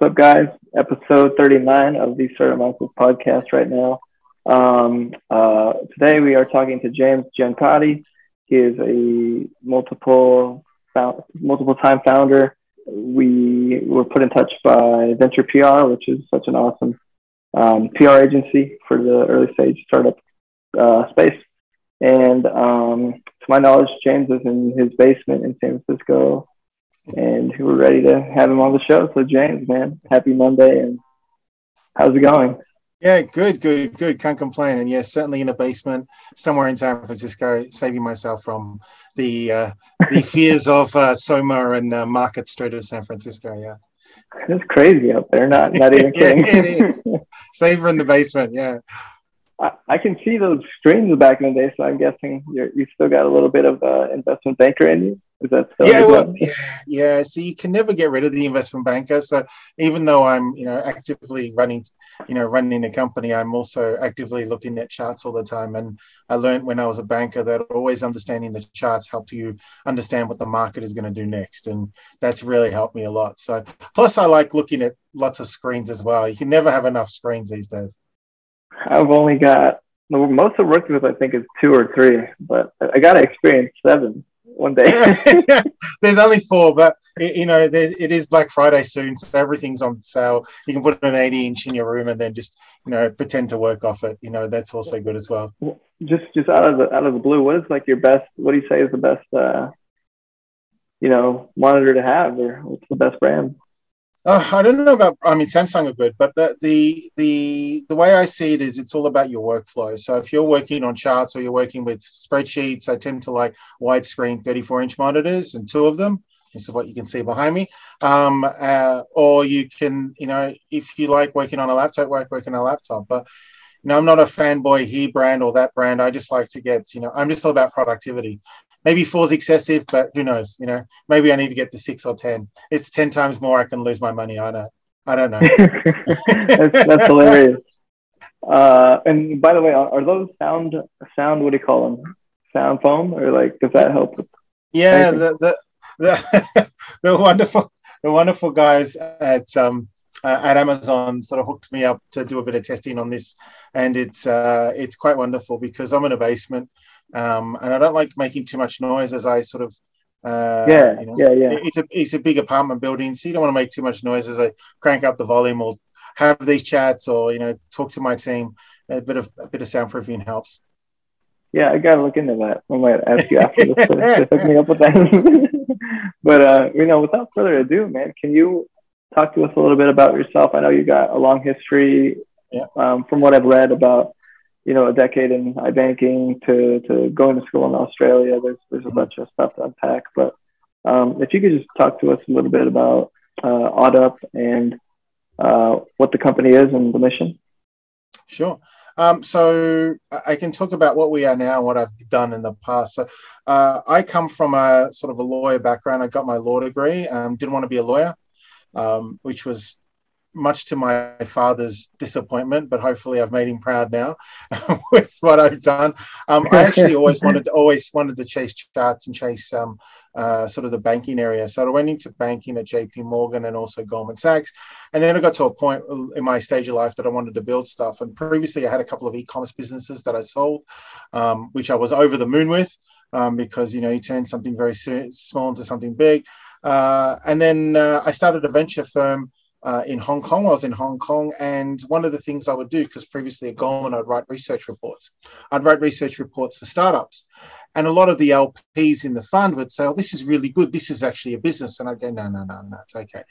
What's up, guys? Episode 39 of the Certain Mindset podcast right now. Um, uh, today we are talking to James Giancotti. He is a multiple multiple time founder. We were put in touch by Venture PR, which is such an awesome um, PR agency for the early stage startup uh, space. And um, to my knowledge, James is in his basement in San Francisco and we're ready to have him on the show. So, James, man, happy Monday, and how's it going? Yeah, good, good, good. Can't complain. And yes, certainly in a basement somewhere in San Francisco, saving myself from the uh, the fears of uh, Soma and uh, Market Street of San Francisco. Yeah, it's crazy up there. Not not even kidding. yeah, it is. Safer in the basement. Yeah. I, I can see those screens back in the day, so I'm guessing you you still got a little bit of uh, investment banker in you. Is that still yeah, well, yeah, yeah. So you can never get rid of the investment banker. So even though I'm, you know, actively running, you know, running a company, I'm also actively looking at charts all the time. And I learned when I was a banker that always understanding the charts helped you understand what the market is going to do next, and that's really helped me a lot. So plus, I like looking at lots of screens as well. You can never have enough screens these days. I've only got most of working with I think is two or three, but I got to experience seven one day. there's only four, but you know, it is Black Friday soon, so everything's on sale. You can put an 80 inch in your room and then just you know pretend to work off it. You know, that's also good as well. Just just out of the out of the blue, what is like your best? What do you say is the best? Uh, you know, monitor to have, or what's the best brand? Uh, I don't know about. I mean, Samsung are good, but the, the the the way I see it is, it's all about your workflow. So if you're working on charts or you're working with spreadsheets, I tend to like widescreen 34 inch monitors and two of them. This is what you can see behind me. Um, uh, or you can, you know, if you like working on a laptop, work working on a laptop. But you know, I'm not a fanboy he brand or that brand. I just like to get, you know, I'm just all about productivity maybe four is excessive, but who knows? You know, maybe I need to get to six or ten. It's ten times more. I can lose my money. I don't. I don't know. that's, that's, hilarious. Uh, and by the way, are, are, those sound sound? What do you call them? Sound foam, or like does that help? Yeah, the, the the the wonderful the wonderful guys at um uh, at Amazon sort of hooked me up to do a bit of testing on this, and it's uh, it's quite wonderful because I'm in a basement um, and I don't like making too much noise as I sort of uh, yeah, you know, yeah, yeah. It's a it's a big apartment building, so you don't want to make too much noise as I crank up the volume or have these chats or you know talk to my team. A bit of a bit of soundproofing helps. Yeah, I gotta look into that. I might ask you after this to, hook me up with that. but uh, you know, without further ado, man, can you talk to us a little bit about yourself? I know you got a long history. Yeah. Um, from what I've read about you know, a decade in iBanking to, to going to school in Australia. There's, there's a bunch of stuff to unpack. But um, if you could just talk to us a little bit about uh, OddUp and uh, what the company is and the mission. Sure. Um, so I can talk about what we are now and what I've done in the past. So uh, I come from a sort of a lawyer background. I got my law degree. Um, didn't want to be a lawyer, um, which was much to my father's disappointment, but hopefully I've made him proud now with what I've done. Um, I actually always wanted to, always wanted to chase charts and chase um, uh, sort of the banking area. So I went into banking at JP Morgan and also Goldman Sachs. And then I got to a point in my stage of life that I wanted to build stuff. And previously I had a couple of e-commerce businesses that I sold, um, which I was over the moon with um, because, you know, you turn something very small into something big. Uh, and then uh, I started a venture firm uh, in Hong Kong. I was in Hong Kong, and one of the things I would do, because previously at Goldman, I'd write research reports. I'd write research reports for startups. And a lot of the LPs in the fund would say, Oh, this is really good. This is actually a business. And I'd go, No, no, no, no, it's okay.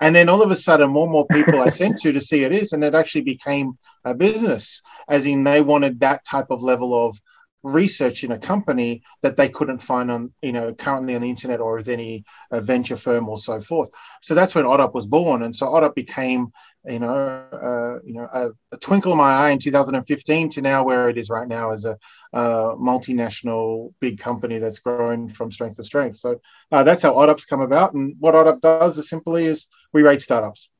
And then all of a sudden, more and more people I sent to to see it is, and it actually became a business, as in they wanted that type of level of research in a company that they couldn't find on you know currently on the internet or with any uh, venture firm or so forth. So that's when OddUp was born. And so OddUp became you know uh, you know a, a, twinkle in my eye in 2015 to now where it is right now as a, a multinational big company that's grown from strength to strength. So uh, that's how OddUp's come about. And what OddUp does is simply is we rate startups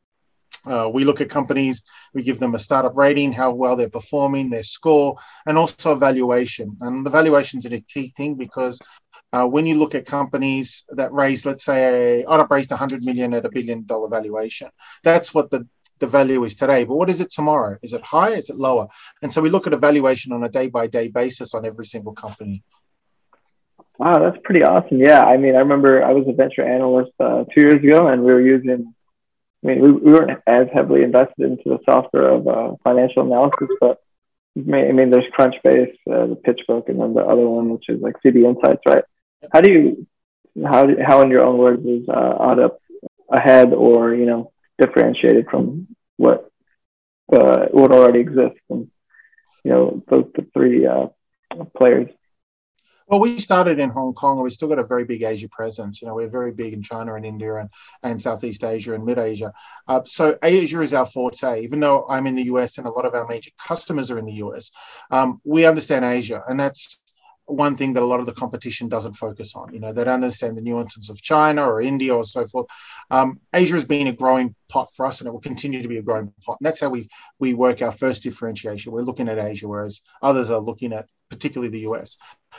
uh, we look at companies, we give them a startup rating, how well they're performing, their score, and also valuation. And the valuation is a key thing because uh, when you look at companies that raise, let's say, OddUp raised 100 million at a billion dollar valuation, that's what the the value is today. But what is it tomorrow? Is it higher? Is it lower? And so we look at evaluation on a day by day basis on every single company. Wow, that's pretty awesome. Yeah, I mean, I remember I was a venture analyst uh, two years ago, and we were using. I mean, we, we weren't as heavily invested into the software of uh, financial analysis, but I mean, there's Crunchbase, uh, the PitchBook, and then the other one, which is like CB Insights, right? How do you, how do, how in your own words is uh, OddUp ahead or you know differentiated from what uh, what already exists, and you know those the three uh, players? Well, we started in Hong Kong, and we still got a very big Asia presence. You know, we're very big in China and India and, and Southeast Asia and Mid Asia. Uh, so Asia is our forte. Even though I'm in the US and a lot of our major customers are in the US, um, we understand Asia, and that's one thing that a lot of the competition doesn't focus on. You know, they don't understand the nuances of China or India or so forth. Um, Asia has been a growing pot for us, and it will continue to be a growing pot. And that's how we we work our first differentiation. We're looking at Asia, whereas others are looking at particularly the US.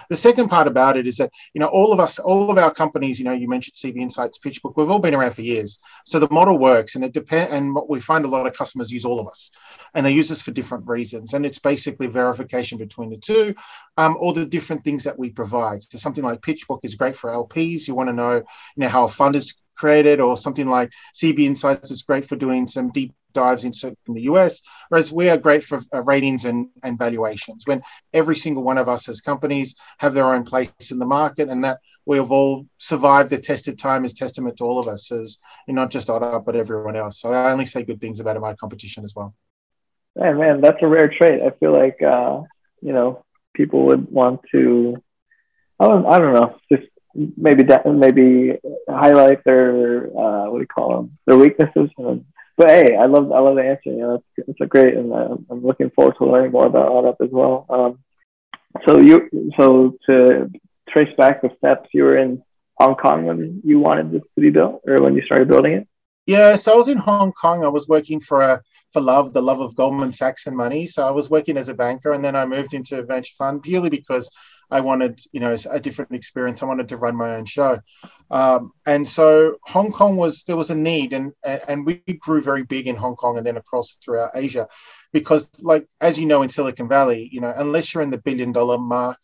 The second part about it is that, you know, all of us, all of our companies, you know, you mentioned CB Insights, PitchBook, we've all been around for years. So the model works and it depend. And what we find a lot of customers use all of us and they use us for different reasons. And it's basically verification between the two, um, all the different things that we provide. So something like PitchBook is great for LPs. You want to know, you know, how a fund is created or something like CB Insights is great for doing some deep dives in the US, whereas we are great for uh, ratings and, and valuations. When every single one of us as companies have their own place in the market, and that we have all survived the test of time is testament to all of us, as not just OddUp, but everyone else. So I only say good things about my competition as well. Man, man, that's a rare trait. I feel like uh, you know people would want to. I don't, I don't know, just maybe maybe highlight their uh, what do you call them their weaknesses and but hey, I love I love the answer. You know, it's, it's a great, and I'm, I'm looking forward to learning more about OddUp as well. Um, so you, so to trace back the steps, you were in Hong Kong when you wanted this to be built, or when you started building it. Yeah, so I was in Hong Kong. I was working for a for love, the love of Goldman Sachs and money. So I was working as a banker, and then I moved into venture fund purely because I wanted, you know, a different experience. I wanted to run my own show, um, and so Hong Kong was there was a need, and and we grew very big in Hong Kong and then across throughout Asia because like as you know in silicon valley you know unless you're in the billion dollar mark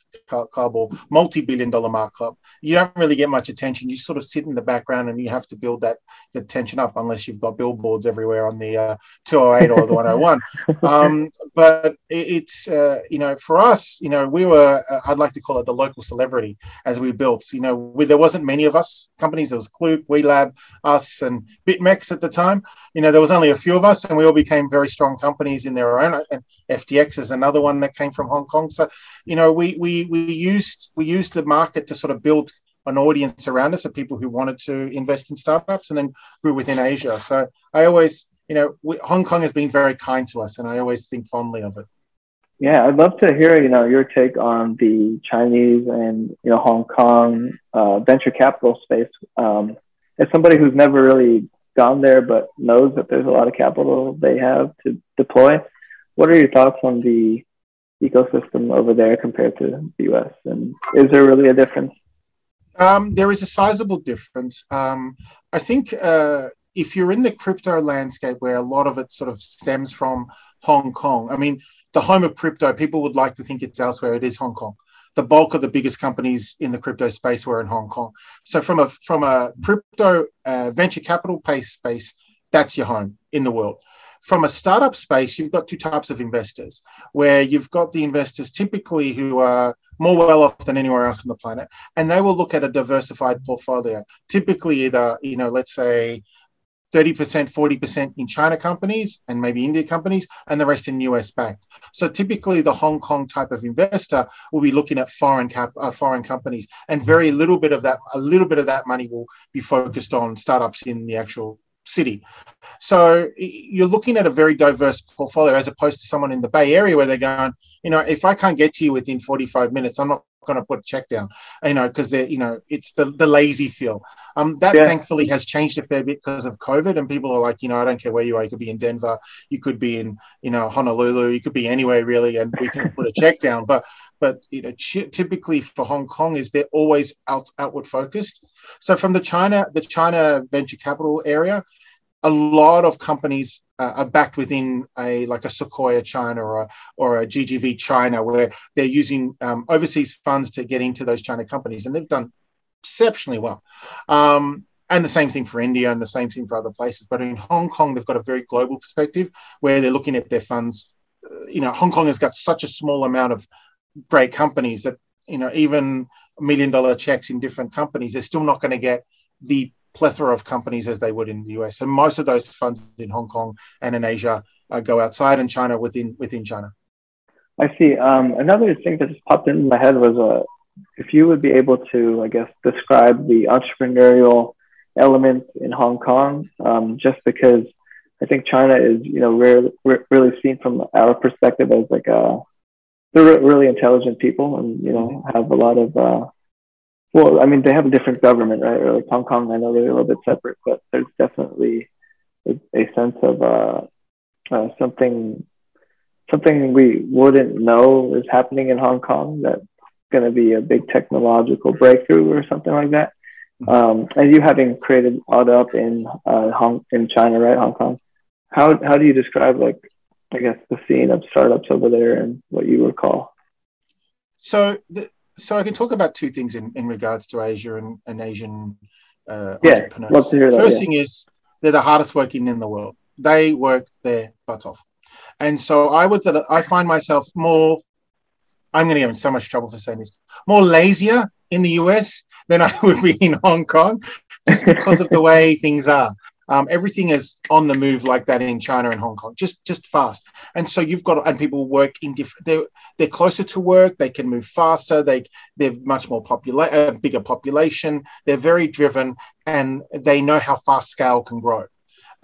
club or multi-billion dollar mark club you don't really get much attention. You sort of sit in the background and you have to build that attention up unless you've got billboards everywhere on the uh, 208 or the 101 um, but it's uh, you know for us you know we were uh, i'd like to call it the local celebrity as we built. You know we, there wasn't many of us companies. There was Klook, WeLab, us and bitmex at the time. You know there was only a few of us and we all became very strong companies in their own. And FTX is another one that came from Hong Kong. So, you know, we we we used we used the market to sort of build an audience around us of people who wanted to invest in startups, and then grew within Asia. So I always, you know, we, Hong Kong has been very kind to us, and I always think fondly of it. Yeah, I'd love to hear, you know, your take on the Chinese and you know Hong Kong uh, venture capital space. Um, as somebody who's never really gone there but knows that there's a lot of capital they have to deploy. What are your thoughts on the ecosystem over there compared to the US? And is there really a difference? Um, there is a sizable difference. Um, I think uh, if you're in the crypto landscape where a lot of it sort of stems from Hong Kong, I mean, the home of crypto, people would like to think it's elsewhere. It is Hong Kong the bulk of the biggest companies in the crypto space were in Hong Kong. So from a from a crypto uh, venture capital pace space, that's your home in the world. From a startup space, you've got two types of investors, where you've got the investors typically who are more well off than anywhere else on the planet, and they will look at a diversified portfolio. Typically, either you know, let's say 30%, 40% in China companies and maybe India companies, and the rest in US backed. So typically, the Hong Kong type of investor will be looking at foreign cap, uh, foreign companies, and very little bit of that, a little bit of that money will be focused on startups in the actual city. So you're looking at a very diverse portfolio as opposed to someone in the Bay Area where they're going, you know, if I can't get to you within 45 minutes, I'm not going to put a check down, you know, because they're, you know, it's the, the lazy feel. Um, that yeah. thankfully has changed a fair bit because of COVID, and people are like, you know, I don't care where you are. You could be in Denver, you could be in, you know, Honolulu, you could be anywhere really, and we can put a check down. But but you know, typically for Hong Kong is they're always out, outward focused. So from the China the China venture capital area, a lot of companies uh, are backed within a like a Sequoia China or a, or a GGV China, where they're using um, overseas funds to get into those China companies, and they've done exceptionally well. Um, and the same thing for India, and the same thing for other places. But in Hong Kong, they've got a very global perspective where they're looking at their funds. Uh, you know, Hong Kong has got such a small amount of great companies that you know even million dollar checks in different companies, they're still not going to get the plethora of companies as they would in the US. So most of those funds in Hong Kong and in Asia uh, go outside and China within within China. I see. Um, another thing that just popped into my head was uh, if you would be able to, I guess, describe the entrepreneurial element in Hong Kong, um, just because I think China is, you know, rarely, really seen from our perspective as like a they're really intelligent people and you know mm-hmm. have a lot of uh, well i mean they have a different government right or like hong kong i know they're a little bit separate but there's definitely a, a sense of uh, uh, something something we wouldn't know is happening in hong kong that's going to be a big technological breakthrough or something like that mm-hmm. um, and you having created up in uh, hong in china right hong kong how, how do you describe like I guess the scene of startups over there and what you recall. So, the, so I can talk about two things in, in regards to Asia and, and Asian uh, yeah, entrepreneurs. Love to hear that, First yeah. thing is they're the hardest working in the world. They work their butts off, and so I would I find myself more. I'm going to get in so much trouble for saying this. More lazier in the US than I would be in Hong Kong, just because of the way things are. Um, everything is on the move like that in China and Hong Kong, just just fast. And so you've got and people work in different. They're they're closer to work. They can move faster. They they're much more popular, uh, bigger population. They're very driven, and they know how fast scale can grow.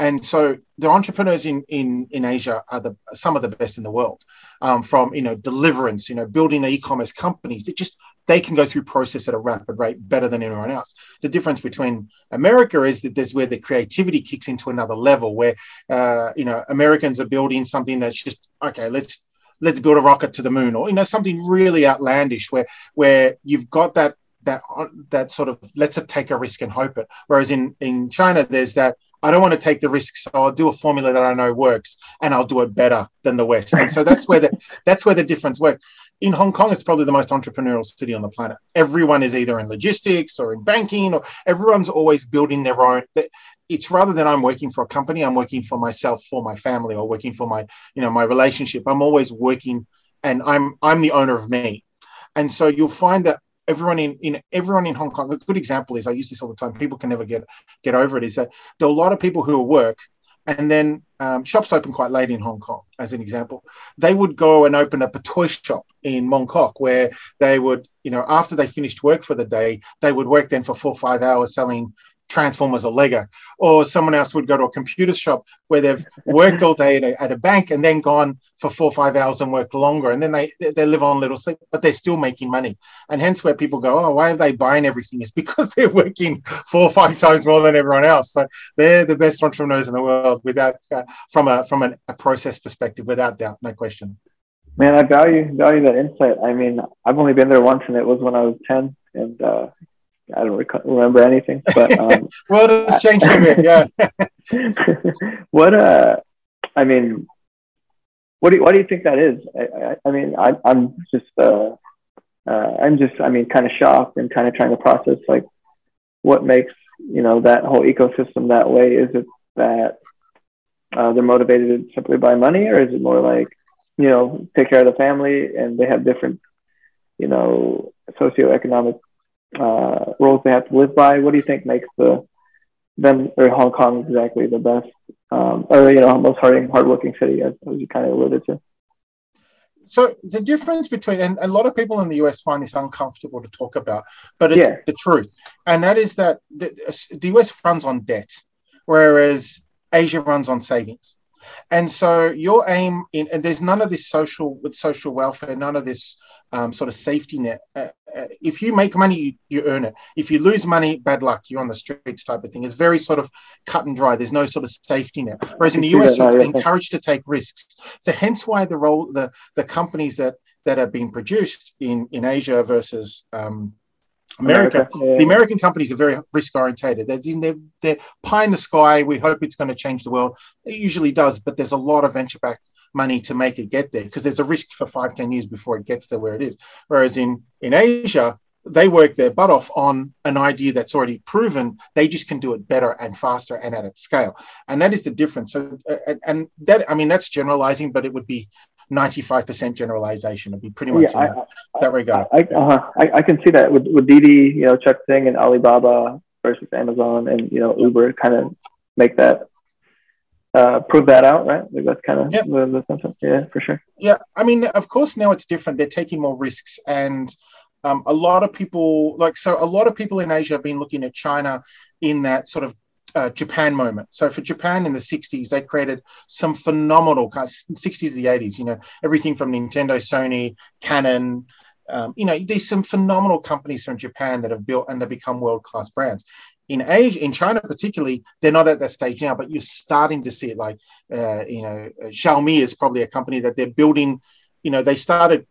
And so the entrepreneurs in in in Asia are the some of the best in the world. Um, from you know deliverance, you know building e-commerce companies that just they can go through process at a rapid rate better than anyone else. The difference between America is that there's where the creativity kicks into another level, where uh, you know Americans are building something that's just okay. Let's let's build a rocket to the moon, or you know something really outlandish, where where you've got that that that sort of let's take a risk and hope it. Whereas in in China, there's that I don't want to take the risk, so I'll do a formula that I know works, and I'll do it better than the West. And so that's where the that's where the difference works in Hong Kong, it's probably the most entrepreneurial city on the planet. Everyone is either in logistics or in banking, or everyone's always building their own. It's rather than I'm working for a company, I'm working for myself, for my family, or working for my, you know, my relationship. I'm always working, and I'm I'm the owner of me. And so you'll find that everyone in, in everyone in Hong Kong. A good example is I use this all the time. People can never get get over it. Is that there are a lot of people who work and then um, shops open quite late in Hong Kong, as an example. They would go and open up a toy shop in Mong Kok, where they would, you know, after they finished work for the day, they would work then for four or five hours selling Transformers or Lego. Or someone else would go to a computer shop where they've worked all day at a, at a, bank and then gone for four or five hours and worked longer. And then they, they live on little sleep, but they're still making money. And hence where people go, oh, why are they buying everything? Is because they're working four or five times more than everyone else. So they're the best entrepreneurs in the world without, uh, from a, from an, a process perspective, without doubt, no question. Man, I value value that insight. I mean, I've only been there once, and it was when I was ten, and uh, I don't rec- remember anything, but um, world has changed a bit. Yeah. what uh, I mean, what do you, what do you think that is? I, I, I mean, I, I'm just uh, uh, I'm just I mean, kind of shocked and kind of trying to process like what makes you know that whole ecosystem that way. Is it that uh, they're motivated simply by money, or is it more like you know take care of the family and they have different you know socioeconomic uh, rules they have to live by? What do you think makes the them or Hong Kong exactly the best, um, or you know, most hard hardworking city, as, as you kind of alluded to? So the difference between and a lot of people in the US find this uncomfortable to talk about, but it's yeah. the truth, and that is that the, the US runs on debt, whereas Asia runs on savings. And so your aim in, and there's none of this social with social welfare, none of this um, sort of safety net. Uh, uh, if you make money, you, you, earn it. If you lose money, bad luck. You're on the streets type of thing. It's very sort of cut and dry. There's no sort of safety net. Whereas in the US, you're encouraged to take risks. So hence why the role the the companies that that are being produced in in Asia versus um, America, America yeah. the American companies are very risk orientated. They're, they're, they're pie in the sky. We hope it's going to change the world. It usually does, but there's a lot of venture back money to make it get there because there's a risk for five, ten years before it gets to where it is. Whereas in, in Asia, they work their butt off on an idea that's already proven. They just can do it better and faster and at its scale. And that is the difference. So, uh, and that, I mean, that's generalizing, but it would be 95% generalization. It'd be pretty much yeah, that, I, that regard. I, uh-huh. I, I, can see that with, with Didi, you know, Chuck Sing and Alibaba versus Amazon and, you know, Uber kind of make that, uh, prove that out, right? Like that's kind of yep. the, the Yeah, for sure. Yeah. I mean, of course, now it's different. They're taking more risks and um, a lot of people, like, so a lot of people in Asia have been looking at China in that sort of uh, Japan moment. So for Japan in the 60s, they created some phenomenal 60s, the 80s, you know, everything from Nintendo, Sony, Canon. Um, you know, there's some phenomenal companies from Japan that have built and they become world class brands. In Asia, in China particularly, they're not at that stage now, but you're starting to see it. Like, uh, you know, Xiaomi is probably a company that they're building. You know, they started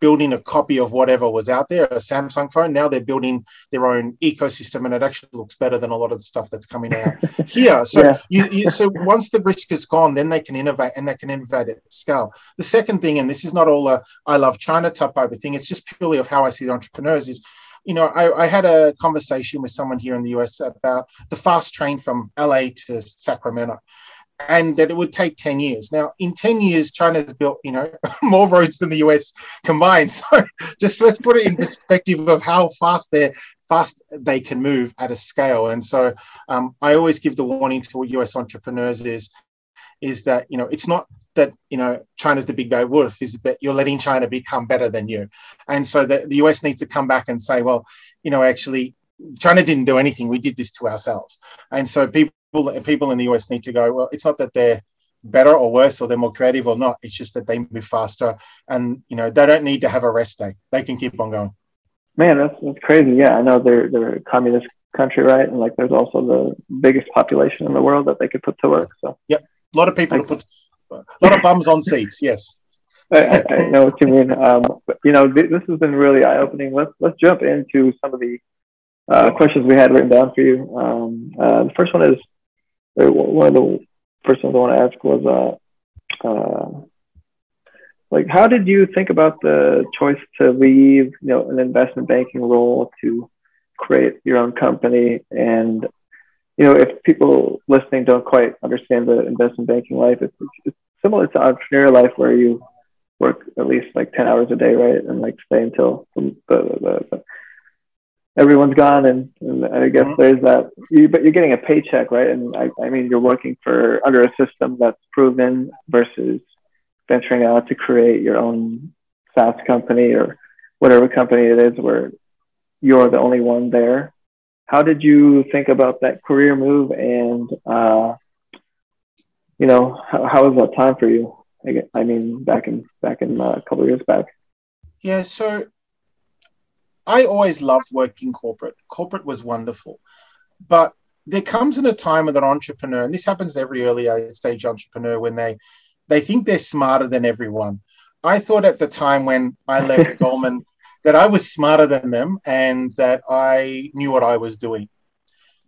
building a copy of whatever was out there, a Samsung phone. Now they're building their own ecosystem, and it actually looks better than a lot of the stuff that's coming out here. So, yeah. you, you, so once the risk is gone, then they can innovate, and they can innovate at scale. The second thing, and this is not all a I love China type of thing. It's just purely of how I see the entrepreneurs is. You know, I, I had a conversation with someone here in the US about the fast train from LA to Sacramento and that it would take 10 years. Now, in 10 years, China's built, you know, more roads than the US combined. So just let's put it in perspective of how fast they're fast they can move at a scale. And so um, I always give the warning to US entrepreneurs is, is that, you know, it's not that, you know, China's the big bad wolf, is that you're letting China become better than you. And so the, the US needs to come back and say, well, you know, actually, China didn't do anything. We did this to ourselves. And so people people in the US need to go. Well, it's not that they're better or worse or they're more creative or not. It's just that they move faster, and you know they don't need to have a rest day. They can keep on going. Man, that's, that's crazy. Yeah, I know they're they're a communist country, right? And like, there's also the biggest population in the world that they could put to work. So yep, a lot of people to put a lot of bums on seats. Yes. I, I, know what you mean. Um, but, you know, th- this has been really eye opening. Let's let's jump into some of the uh, questions we had written down for you. Um, uh, the first one is one of the first ones I want to ask was, uh, uh, like, how did you think about the choice to leave, you know, an investment banking role to create your own company? And, you know, if people listening don't quite understand the investment banking life, it's, it's similar to entrepreneur life where you work at least like 10 hours a day, right? And like stay until the, the, the everyone's gone and, and I guess mm-hmm. there's that you, but you're getting a paycheck right and I, I mean you're working for under a system that's proven versus venturing out to create your own SaaS company or whatever company it is where you're the only one there how did you think about that career move and uh, you know how, how was that time for you I, I mean back in back in uh, a couple years back yeah so I always loved working corporate. Corporate was wonderful. But there comes in a time with an entrepreneur, and this happens to every early stage entrepreneur when they they think they're smarter than everyone. I thought at the time when I left Goldman that I was smarter than them and that I knew what I was doing.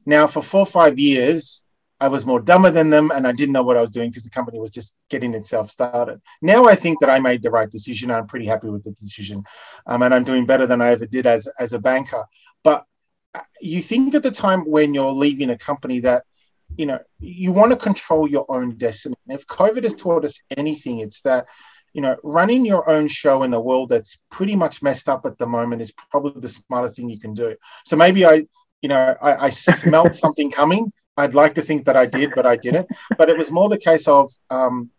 Now, for four or five years, I was more dumber than them and I didn't know what I was doing because the company was just getting itself started. Now I think that I made the right decision. I'm pretty happy with the decision. Um, and I'm doing better than I ever did as, as a banker. But uh, you think at the time when you're leaving a company that, you know, you want to control your own destiny. If COVID has taught us anything, it's that, you know, running your own show in a world that's pretty much messed up at the moment is probably the smartest thing you can do. So maybe I, you know, I, I smelt something coming I'd like to think that I did, but I didn't. But it was more the case of um,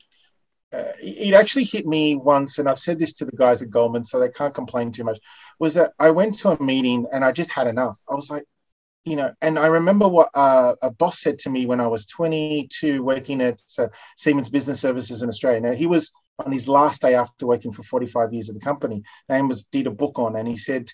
uh, it actually hit me once, and I've said this to the guys at Goldman, so they can't complain too much. Was that I went to a meeting and I just had enough. I was like, you know, and I remember what uh, a boss said to me when I was 22, working at uh, Siemens Business Services in Australia. Now he was on his last day after working for 45 years at the company. Name was Dieter Bookon, and he said,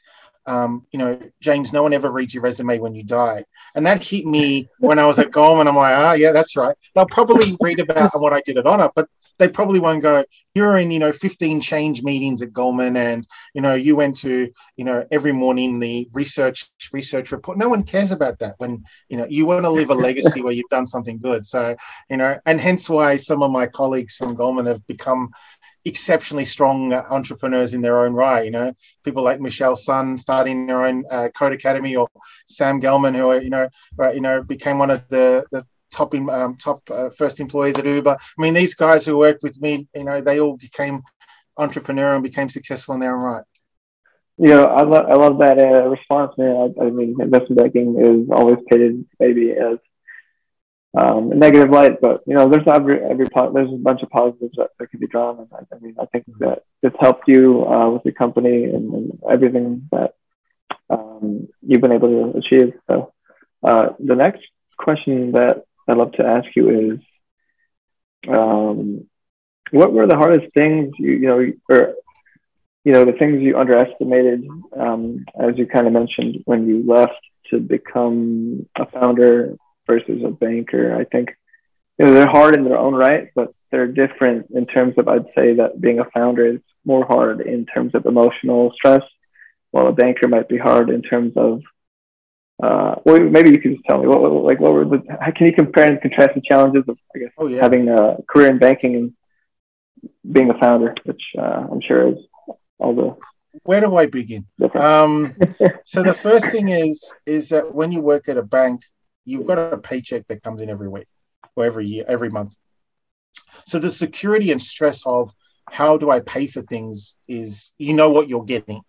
um, you know, James, no one ever reads your resume when you die. And that hit me when I was at Goldman. I'm like, ah, yeah, that's right. They'll probably read about what I did at Honor, but they probably won't go, you're in, you know, 15 change meetings at Goldman and, you know, you went to, you know, every morning the research research report. No one cares about that when, you know, you want to leave a legacy where you've done something good. So, you know, and hence why some of my colleagues from Goldman have become exceptionally strong entrepreneurs in their own right. You know, people like Michelle Sun starting their own uh, Code Academy, or Sam Gelman, who are, you know, uh, you know, became one of the the top um, top uh, first employees at Uber. I mean, these guys who worked with me, you know, they all became entrepreneur and became successful in their own right. Yeah, I love I love that uh, response, man. I, I, mean, investment banking is always painted maybe as um, a negative light, but you know, there's every every there's a bunch of positives that, that can be drawn, and I, I mean, I think that it's helped you uh, with your company and, and everything that um, you've been able to achieve. So, uh, the next question that I'd love to ask you is, um, what were the hardest things you you know, or you know, the things you underestimated, um, as you kind of mentioned when you left to become a founder versus a banker? I think you know, they're hard in their own right, but they're different in terms of I'd say that being a founder is more hard in terms of emotional stress, while a banker might be hard in terms of uh, well, maybe you could just tell me what, like, what were the, how can you compare and contrast the challenges of, I guess, oh, yeah. having a career in banking and being a founder, which uh, I'm sure is all the. Where do I begin? Um, so the first thing is is that when you work at a bank, you've got a paycheck that comes in every week or every year, every month. So the security and stress of how do I pay for things is you know what you're getting.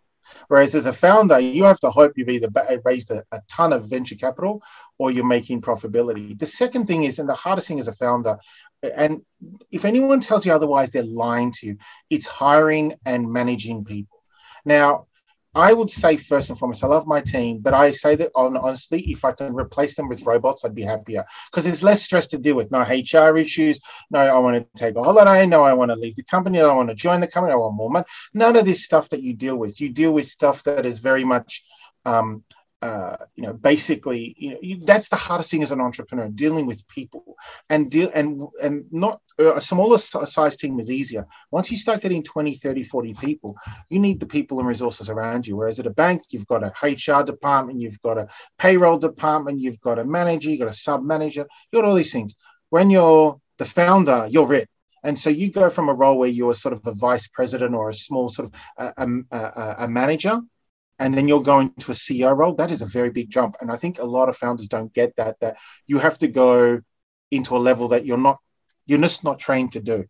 Whereas as a founder, you have to hope you've either raised a, a, ton of venture capital or you're making profitability. The second thing is, and the hardest thing as a founder, and if anyone tells you otherwise, they're lying to you, it's hiring and managing people. Now, I would say first and foremost, I love my team, but I say that on honestly, if I can replace them with robots, I'd be happier because there's less stress to deal with. No HR issues. No, I want to take a holiday. No, I want to leave the company. I want to join the company. I want more money. None of this stuff that you deal with. You deal with stuff that is very much um, uh, you know, basically, you know, you, that's the hardest thing as an entrepreneur, dealing with people, and deal and and not uh, a smaller size team is easier. Once you start getting 20, 30, 40 people, you need the people and resources around you. Whereas at a bank, you've got a HR department, you've got a payroll department, you've got a manager, you've got a sub manager, you've got all these things. When you're the founder, you're it. And so you go from a role where you're sort of a vice president or a small sort of a, a, a manager and then you're going to a CEO role, that is a very big jump. And I think a lot of founders don't get that, that you have to go into a level that you're not, you're just not trained to do.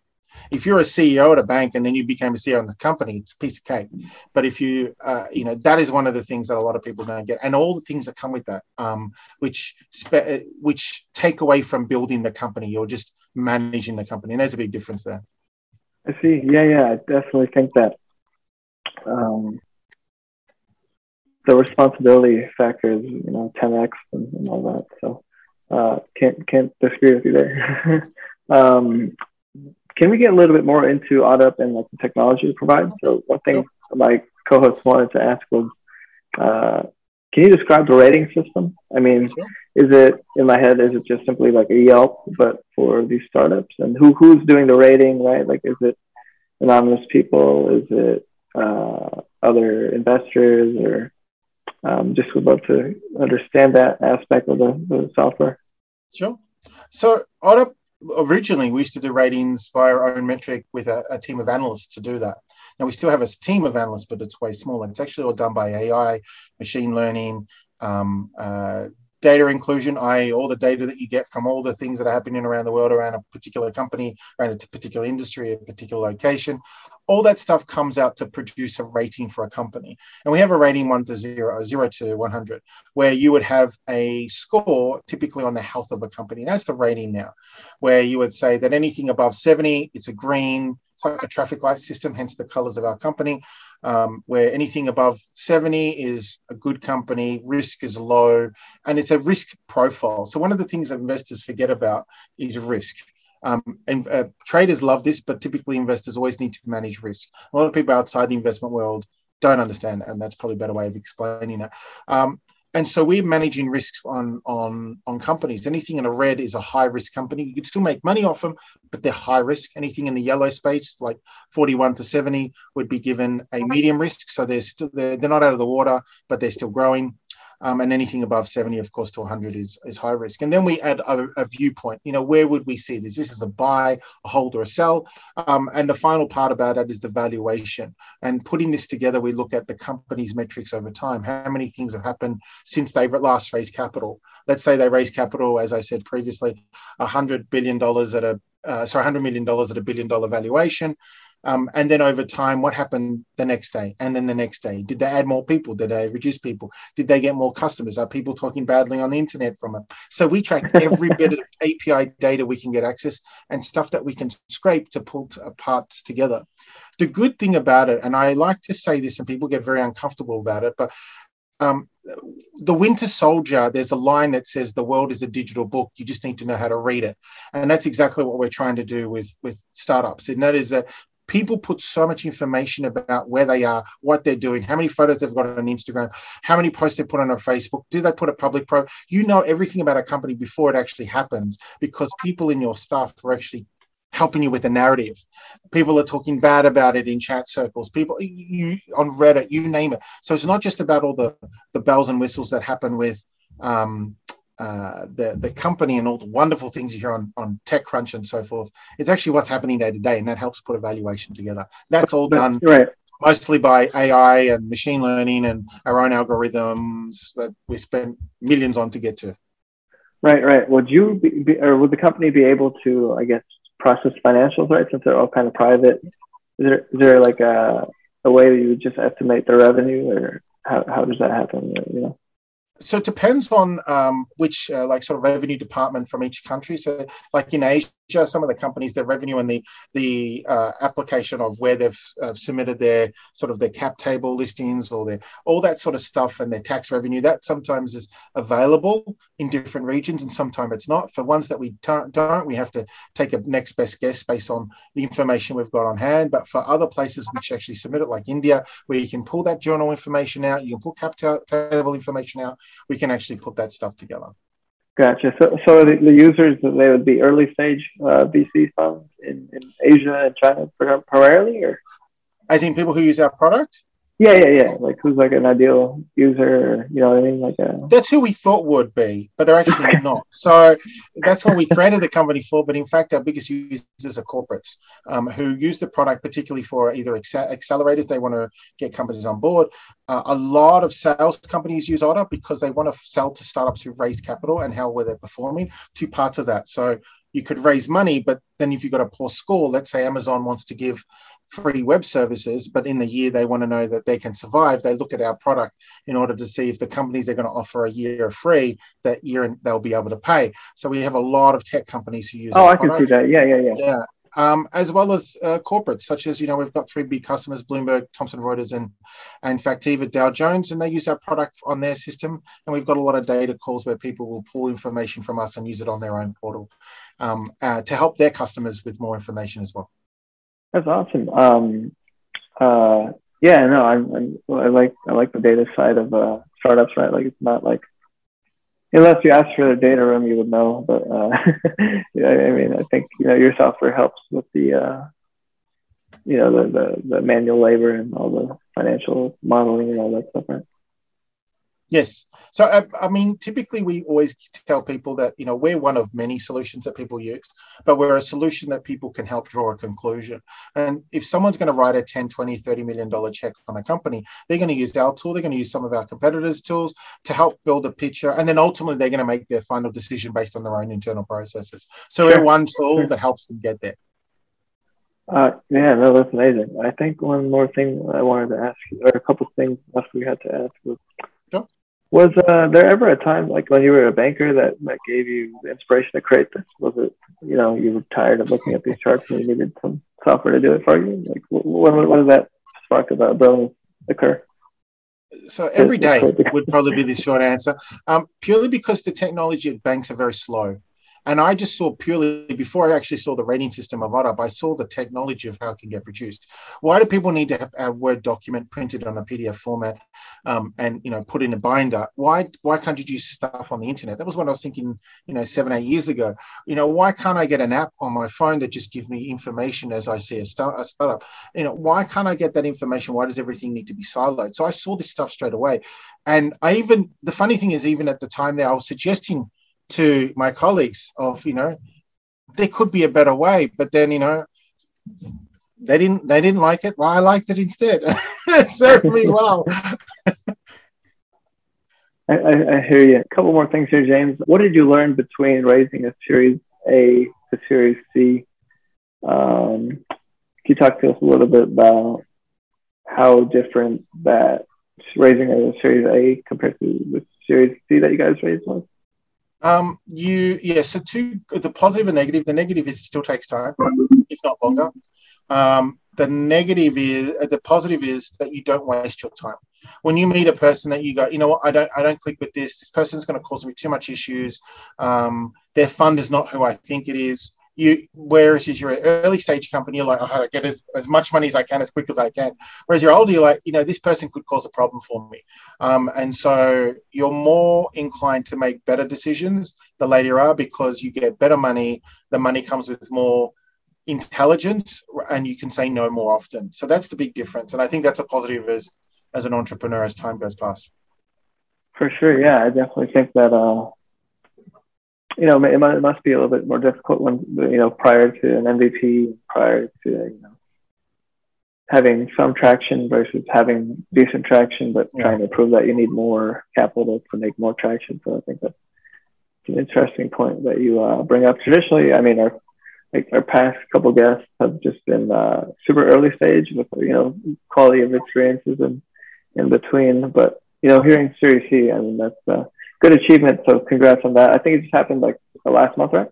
If you're a CEO at a bank and then you became a CEO in the company, it's a piece of cake. But if you, uh, you know, that is one of the things that a lot of people don't get, and all the things that come with that, um, which spe- which take away from building the company. You're just managing the company, and there's a big difference there. I see. Yeah, yeah, I definitely think that. Um, the responsibility factor is you know 10x and, and all that. So uh, can't can't disagree with you there. um, can we get a little bit more into OddUp and like the technology it provides? So one thing my co-host wanted to ask was, uh, can you describe the rating system? I mean, is it in my head? Is it just simply like a Yelp, but for these startups? And who who's doing the rating, right? Like, is it anonymous people? Is it uh, other investors or um, just would love to understand that aspect of the, the software. Sure. So OddUp, originally we used to do ratings via our own metric with a, a, team of analysts to do that. Now we still have a team of analysts, but it's way smaller. It's actually all done by AI, machine learning, um, uh, data inclusion, i.e., all the data that you get from all the things that are happening around the world around a particular company, around a particular industry, a particular location. All that stuff comes out to produce a rating for a company. And we have a rating one to zero, zero to 100, where you would have a score typically on the health of a company. That's the rating now, where you would say that anything above 70, it's a green, It's like a traffic light system, hence the colors of our company, um, where anything above 70 is a good company, risk is low, and it's a risk profile. So one of the things that investors forget about is risk. Um, and uh, traders love this, but typically investors always need to manage risk. A lot of people outside the investment world don't understand, and that's probably a better way of explaining it. Um, and so we're managing risks on on on companies. Anything in a red is a high risk company. You could still make money off them, but they're high risk. Anything in the yellow space, like 41 to 70, would be given a medium risk. So they're still they're, they're not out of the water, but they're still growing. Um, and anything above 70, of course, to 100 is, is high risk. And then we add a, a viewpoint. You know, where would we see this? This is a buy, a hold, or a sell. Um, and the final part about it is the valuation. And putting this together, we look at the company's metrics over time. How many things have happened since they last raised capital? Let's say they raised capital, as I said previously, $100 billion at a uh, sorry, $100 million at a billion dollar valuation. Um, and then over time, what happened the next day and then the next day? Did they add more people? Did they reduce people? Did they get more customers? Are people talking badly on the internet from it? So we track every bit of API data we can get access and stuff that we can scrape to pull to, uh, parts together. The good thing about it, and I like to say this, and people get very uncomfortable about it, but um, the Winter Soldier, there's a line that says the world is a digital book. You just need to know how to read it, and that's exactly what we're trying to do with with startups. And that is that people put so much information about where they are, what they're doing, how many photos they've got on Instagram, how many posts they put on Facebook, do they put a public pro? You know everything about a company before it actually happens because people in your staff are actually helping you with the narrative. People are talking bad about it in chat circles. People you on Reddit, you name it. So it's not just about all the the bells and whistles that happen with um, uh, the the company and all the wonderful things you hear on on TechCrunch and so forth. It's actually what's happening day to day, and that helps put a valuation together. That's all done right. mostly by AI and machine learning and our own algorithms that we spend millions on to get to. Right, right. Would you be, be, or would the company be able to, I guess, process financials, right? Since they're all kind of private, is there is there like a a way that you would just estimate the revenue, or how how does that happen? You know so it depends on um, which uh, like sort of revenue department from each country. So like in Asia, some of the companies, their revenue and the the uh, application of where they've uh, submitted their sort of their cap table listings or their all that sort of stuff and their tax revenue that sometimes is available in different regions and sometimes it's not. For ones that we don't, we have to take a next best guess based on the information we've got on hand. But for other places which actually submit it, like India, where you can pull that journal information out, you can pull cap table information out, we can actually put that stuff together. Gotcha. So, so the, the users they would be early stage uh, VC funds in, in Asia and China primarily, or as in people who use our product. Yeah, yeah, yeah. Like who's like an ideal user, you know what I mean? Like a... that's who we thought would be, but they're actually not. So that's what we created the company for. But in fact, our biggest users are corporates um, who use the product particularly for either accelerators. They want to get companies on board. Uh, a lot of sales companies use OddUp because they want to sell to startups who've raised capital and how well they're performing. Two parts of that. So you could raise money, but then if you've got a poor score, let's say Amazon wants to give free web services, but in the year they want to know that they can survive, they look at our product in order to see if the companies they're going to offer a year of free that year they'll be able to pay. So we have a lot of tech companies who use. Oh, I product. can see that. Yeah, yeah, yeah. Yeah. Um, as well as uh, corporates, such as you know, we've got three big customers: Bloomberg, Thomson Reuters, and and Factiva, Dow Jones, and they use our product on their system. And we've got a lot of data calls where people will pull information from us and use it on their own portal um, uh, to help their customers with more information as well. That's awesome. Um, uh, yeah, no, I'm, I'm, i like I like the data side of uh, startups, right? Like it's not like unless you ask for the data room, you would know. But uh, yeah, I mean, I think you know your software helps with the uh, you know the, the the manual labor and all the financial modeling and all that stuff, right? Yes. So, I, I, mean, typically we always tell people that, you know, we're one of many solutions that people use, but we're a solution that people can help draw a conclusion. And if someone's going to write a 10, 20, 30 million dollar check on a company, they're going to use our tool, they're going to use some of our competitors' tools to help build a picture. And then ultimately they're going to make their final decision based on their own internal processes. So sure. we're one tool that helps them get there. Uh, yeah, no, that's amazing. I think one more thing I wanted to ask you, or a couple of things left we had to ask was was uh, there ever a time, like when you were a banker, that, that gave you the inspiration to create this? Was it, you know, you were tired of looking at these charts and you needed some software to do it for you? Like, what, what does that spark of brilliance occur? So every day would probably be the short answer. Um, purely because the technology at banks are very slow. And I just saw purely before I actually saw the rating system of OddUp, I saw the technology of how it can get produced. Why do people need to have a Word document printed on a PDF format um, and you know put in a binder? Why why can't you use stuff on the internet? That was what I was thinking, you know, seven eight years ago. You know, why can't I get an app on my phone that just gives me information as I see a, start, a startup? You know, why can't I get that information? Why does everything need to be siloed? So I saw this stuff straight away, and I even the funny thing is, even at the time there, I was suggesting to my colleagues of you know there could be a better way but then you know they didn't they didn't like it. Well i liked it instead. It served me well. I, I, I, hear you. A couple more things here james. What did you learn between raising a series a to series c? Um, can you talk to us a little bit about how different that raising a series a compared to the series c that you guys raised was um, you yeah. So two the positive and negative. The negative is it still takes time, if not longer. Um, the negative is uh, the positive is that you don't waste your time. When you meet a person that you go, you know what, I don't I don't click with this. This person's going to cause me too much issues. Um, their fund is not who I think it is you whereas an early stage company, you're like, I oh, I get as, as much money as I can as quick as I can. Whereas you're older, you're like, you know, this person could cause a problem for me. Um, and so you're more inclined to make better decisions the later you are because you get better money. The money comes with more intelligence and you can say no more often. So that's the big difference. And I think that's a positive as as an entrepreneur as time goes past. For sure. Yeah. I definitely think that uh you know, it, it must be a little bit more difficult when, you know, prior to an MVP, prior to, you know, having some traction versus having decent traction, but yeah. trying to prove that you need more capital to make more traction. So I think that's an interesting point that you uh, bring up. Traditionally, I mean, our like our past couple guests have just been uh, super early stage with you know quality of experiences and in between. But you know, hearing Series C, I mean, that's uh, good achievement. So congrats on that. I think it just happened like the last month, right?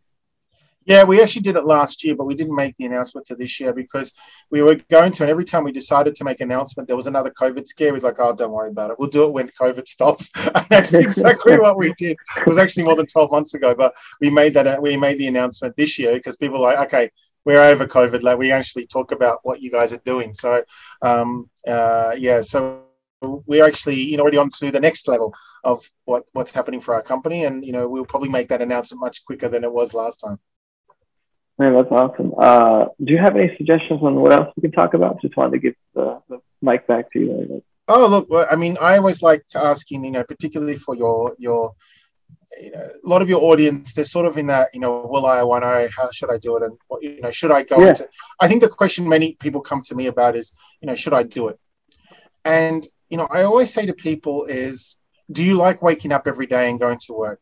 Yeah, we actually did it last year, but we didn't make the announcement to this year because we were going to, and every time we decided to make an announcement, there was another COVID scare. We're like, oh, don't worry about it. We'll do it when COVID stops. And that's exactly what we did. It was actually more than 12 months ago, but we made that, we made the announcement this year because people were like, okay, we're over COVID. Like we actually talk about what you guys are doing. So, um, uh, yeah, so we're actually you know already on to the next level of what what's happening for our company and you know we'll probably make that announcement much quicker than it was last time man that's awesome uh, do you have any suggestions on what else we can talk about just wanted to give the, the mic back to you oh look i mean i always like to ask you know particularly for your your you know, a lot of your audience, they're sort of in that, you know, will I, want I, how should I do it? And, what, you know, should I go yeah. into, I think the question many people come to me about is, you know, should I do it? And you know, I always say to people is, do you like waking up every day and going to work?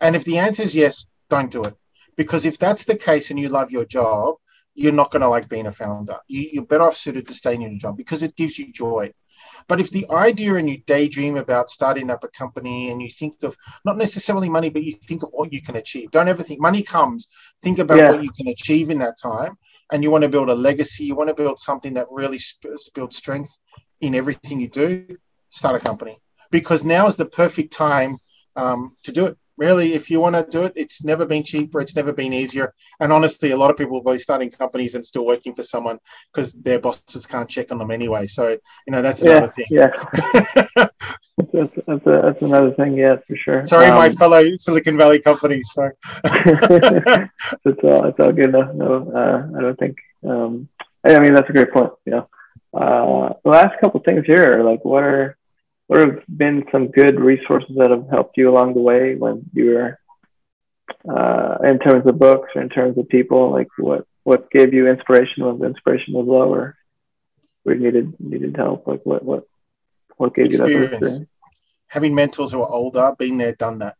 And if the answer is yes, don't do it. Because if that's the case and you love your job, you're not going to like being a founder. You, are better off suited to staying in your job because it gives you joy. But if the idea and you daydream about starting up a company and you think of not necessarily money, but you think of what you can achieve, don't ever think money comes. Think about yeah. what you can achieve in that time. And you want to build a legacy, you want to build something that really builds strength in everything you do, start a company because now is the perfect time um, to do it. Really, if you want to do it, it's never been cheaper, it's never been easier. And honestly, a lot of people will be starting companies and still working for someone because their bosses can't check on them anyway. So, you know, that's another thing. Yeah. that's, that's, a, that's, another thing, yeah, for sure. Sorry, um, my fellow Silicon Valley companies. Sorry. it's all it's all good. No, no uh, I don't think. Um, I mean, that's a great point. You know, uh, the last couple things here, like what are what have been some good resources that have helped you along the way when you were uh, in terms of books or in terms of people? Like what what gave you inspiration when the inspiration was low or we needed needed help? Like what what what gave experience. you that experience? Having mentors who are older, been there, done that.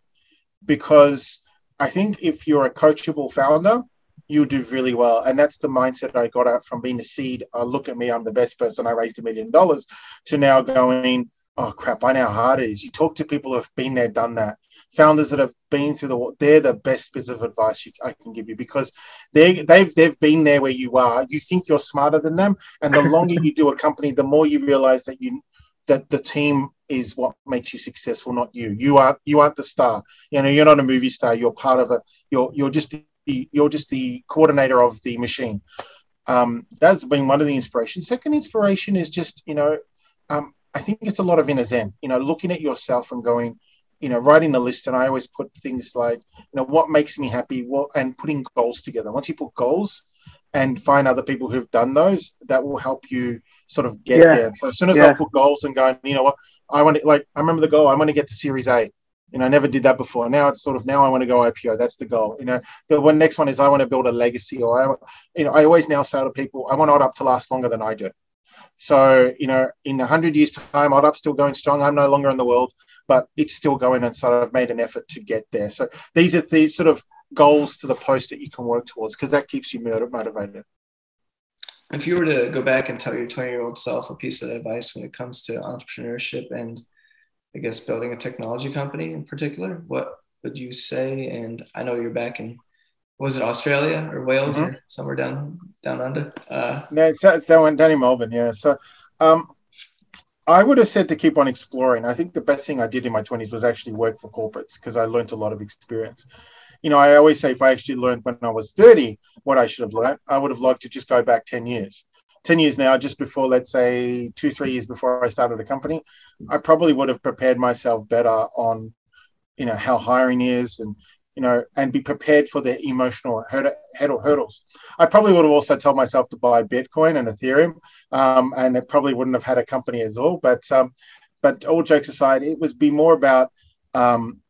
Because I think if you're a coachable founder, you do really well. And that's the mindset I got out from being a seed. Oh, look at me, I'm the best person. I raised a million dollars to now going, oh crap, I know how hard it is. You talk to people who have been there, done that. founders that have been through the they're the best bits of advice you, I can give you because they they've they've been there where you are. You think you're smarter than them, and the longer you do a company, the more you realize that you that the team is what makes you successful, not you. You are you aren't the star. You know, you're not a movie star. You're part of it. You're you're just the you're just the coordinator of the machine. Um, that's been one of the inspirations. Second inspiration is just you know, um, I think it's a lot of inner zen. You know, looking at yourself and going, you know, writing a list. And I always put things like, you know, what makes me happy, what, and putting goals together. Once you put goals and find other people who've done those, that will help you sort of get yeah. there. So as soon as yeah. I put goals and going, you know what, I want to like, I remember the goal, I want to get to Series A. You know, I never did that before. Now it's sort of now I want to go IPO. That's the goal. You know, the one next one is I want to build a legacy, or I, you know, I always now say to people, I want OddUp to last longer than I do. So, you know, in 100 years' time, OddUp's still going strong. I'm no longer in the world, but it's still going. And so I've made an effort to get there. So these are the sort of goals to the post that you can work towards because that keeps you motivated. If you were to go back and tell your 20 year old self a piece of advice when it comes to entrepreneurship and I guess building a technology company in particular, what would you say? And I know you're back in was it Australia or Wales mm-hmm. or somewhere down down under? Uh, no, it's down, down in Melbourne. Yeah. So, um, I would have said to keep on exploring. I think the best thing I did in my twenties was actually work for corporates because I learned a lot of experience. You know, I always say if I actually learned when I was thirty what I should have learned, I would have liked to just go back ten years. 10 years now, just before, let's say, two, three years before I started a company, I probably would have prepared myself better on, you know, how hiring is and, you know, and be prepared for the emotional hurdles. I probably would have also told myself to buy Bitcoin and Ethereum, um, and it probably wouldn't have had a company as all. But um, but all jokes aside, it was be more about um,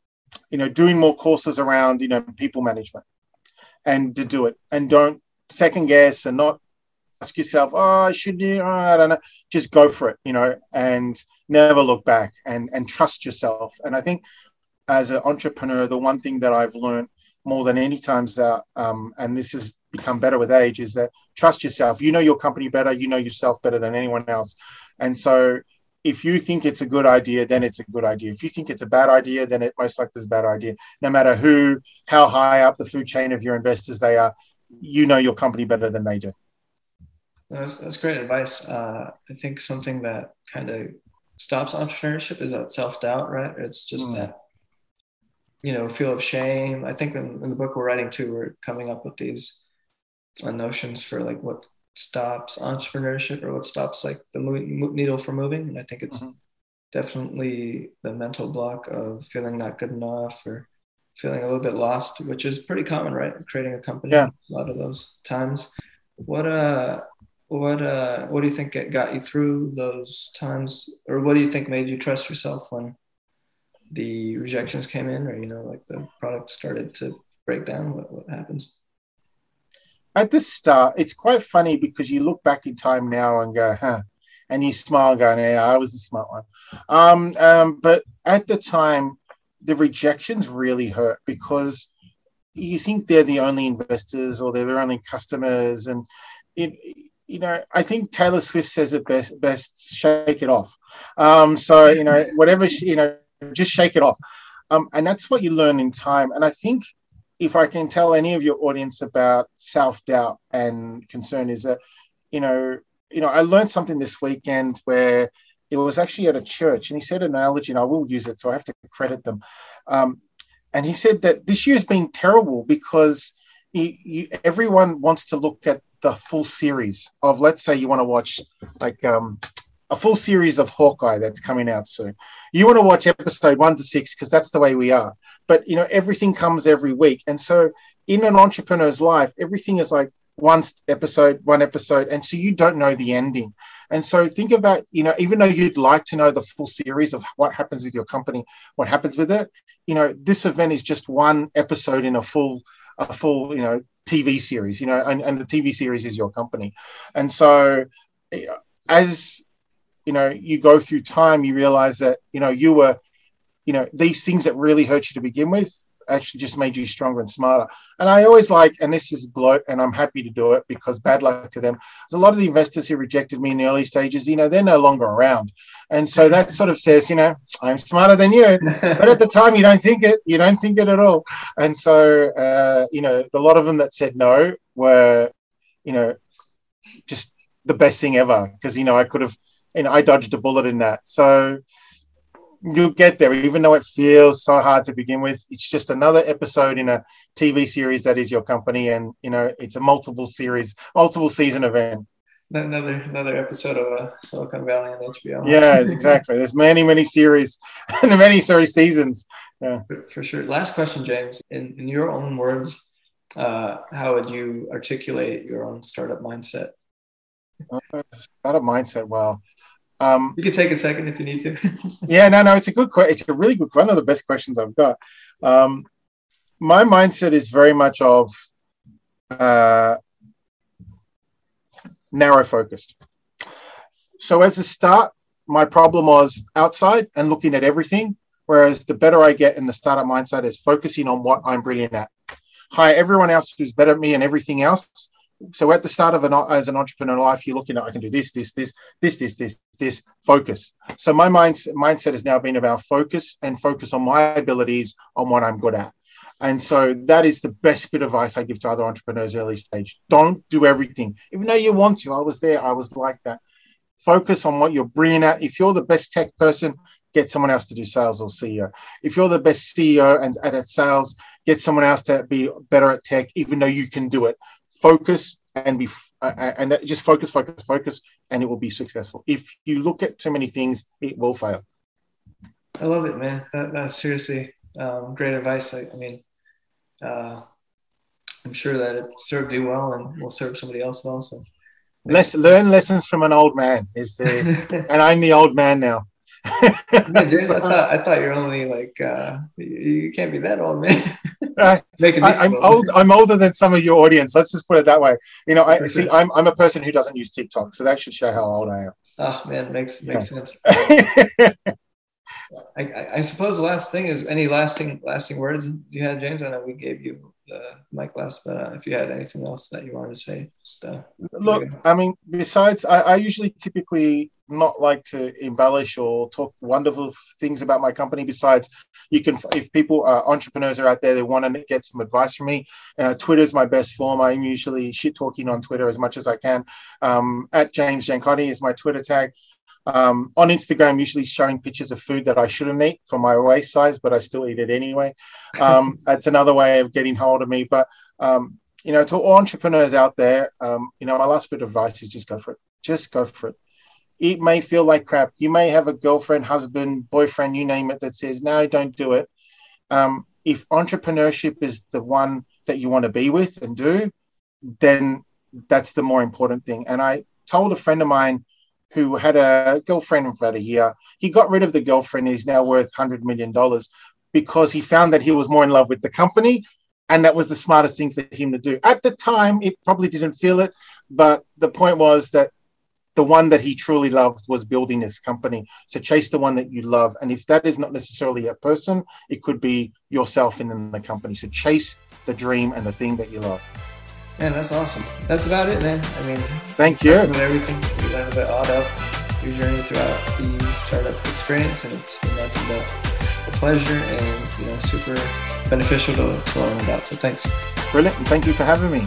you know doing more courses around you know people management, and to do it, and don't second guess and not ask yourself, oh, should do, oh, I don't know. Just go for it, you know, and never look back and and trust yourself. And I think as an entrepreneur, the one thing that I've learned more than any times that, um, and this has become better with age, is that trust yourself. You know your company better. You know yourself better than anyone else. And so, if you think it's a good idea, then it's a good idea. If you think it's a bad idea, then it most likely is a bad idea. No matter who, how high up the food chain of your investors they are, you know your company better than they do. That's, that's great advice. Uh, I think something that kind of stops entrepreneurship is that self doubt, right? It's just mm. that you know feel of shame i think in, in, the book we're writing too we're coming up with these uh, notions for like what stops entrepreneurship or what stops like the needle from moving and i think it's mm-hmm. definitely the mental block of feeling not good enough or feeling a little bit lost which is pretty common right creating a company yeah. a lot of those times what uh what uh what do you think got you through those times? Or what do you think made you trust yourself when the rejections came in or you know like the product started to break down? What, what happens? At the start it's quite funny because you look back in time now and go huh and you smile going yeah i was the smart one. Um, um, but at the time the rejections really hurt because you think they're the only investors or they're the only customers and it, you know, I think Taylor Swift says it best, best shake it off. Um, so, you know, whatever, she, you know, just shake it off. Um, and that's what you learn in time. And I think if I can tell any of your audience about self doubt and concern, is that you know, you know, I learned something this weekend where it was actually at a church, and he said an analogy, and I will use it, so I have to credit them. Um, and he said that this year's been terrible because he, you, everyone wants to look at the full series of, let's say, you want to watch like um, a full series of Hawkeye that's coming out soon. You want to watch episode one to six because that's the way we are. But you know, everything comes every week, and so in an entrepreneur's life, everything is like one episode, one episode, and so you don't know the ending. And so think about, you know, even though you'd like to know the full series of what happens with your company, what happens with it, you know, this event is just one episode in a full, a full, you know, TV series, you know, and, and the TV series is your company. And so as you know you go through time you realize that you know you were you know these things that really hurt you to begin with actually just made you stronger and smarter. And I always like, and this is gloat, and I'm happy to do it because bad luck to them. There's a lot of the investors who rejected me in the early stages, you know, they're no longer around. And so that sort of says, you know, I'm smarter than you. But at the time, you don't think it, you don't think it at all. And so, uh, you know, a lot of them that said no were, you know, just the best thing ever because, you know, I could have, you know, I dodged a bullet in that. So, you'll get there, even though it feels so hard to begin with. It's just another episode in a TV series that is your company, and you know it's a multiple series, multiple season event. Another another episode of uh, Silicon Valley on HBO. Yeah, exactly. There's many many series and many sorry seasons. Yeah, for, for, sure. Last question, James. In in your own words, uh, how would you articulate your own startup mindset? Uh, startup mindset. Well, um, you can take a second if you need to. yeah, no, no, it's a good question. It's a really good one of the best questions I've got. Um, my mindset is very much of uh, narrow focused. So as a start, my problem was outside and looking at everything. Whereas the better I get in the startup mindset is focusing on what I'm brilliant at. Hire everyone else who's better at me and everything else, so at the start of an as an entrepreneur life, you're looking at I can do this, this, this, this, this, this, this. Focus. So my mind, mindset has now been about focus and focus on my abilities on what I'm good at. And so that is the best bit of advice I give to other entrepreneurs early stage. Don't do everything, even though you want to. I was there. I was like that. Focus on what you're brilliant at. If you're the best tech person, get someone else to do sales or CEO. If you're the best CEO and at sales, get someone else to be better at tech, even though you can do it focus and be uh, and just focus, focus, focus, and it will be successful. If you look at too many things, it will fail. I love it, man. That, that's seriously um, great advice. I, I mean, uh, I'm sure that it served you well and will serve somebody else well. So, Let's learn lessons from an old man is the, and I'm the old man now. Yeah, James, I thought I thought you're only like uh, you, you can't be that old, man. uh, I, am old. I'm older than some of your audience. Let's just put it that way. You know, I see. I'm I'm a person who doesn't use TikTok, so that should show how old I am. Oh man, makes makes yeah. sense. I, I, suppose the last thing is any lasting lasting words you had, James. I know we gave you the mic last, but uh, if you had anything else that you wanted to say, just uh, look. I mean, besides, I, I usually typically not like to embellish or talk wonderful things about my company. Besides, you can, if people are entrepreneurs are out there, they want to get some advice from me. Uh, Twitter is my best form. I'm usually shit talking on Twitter as much as I can. Um, at James Giancotti is my Twitter tag. Um, on Instagram, usually showing pictures of food that I shouldn't eat for my waist size, but I still eat it anyway. Um, that's another way of getting hold of me. But um, you know, to all entrepreneurs out there, um, you know, my last bit of advice is just go for it. Just go for it it may feel like crap. You may have a girlfriend, husband, boyfriend, you name it, that says, no, don't do it. Um, if entrepreneurship is the one that you want to be with and do, then that's the more important thing. And I told a friend of mine who had a girlfriend for about a year, he got rid of the girlfriend. and He's now worth $100 million because he found that he was more in love with the company. And that was the smartest thing for him to do. At the time, it probably didn't feel it. But the point was that the one that he truly loved was building this company. So chase the one that you love. And if that is not necessarily a person, it could be yourself in the company. So chase the dream and the thing that you love. Man, that's awesome. That's about it, man. I mean, thank you. Everything we learned about OddUp, your journey throughout the startup experience, and it's been nothing but a pleasure and you know super beneficial to, to learn about. So thanks. Brilliant, and thank you for having me.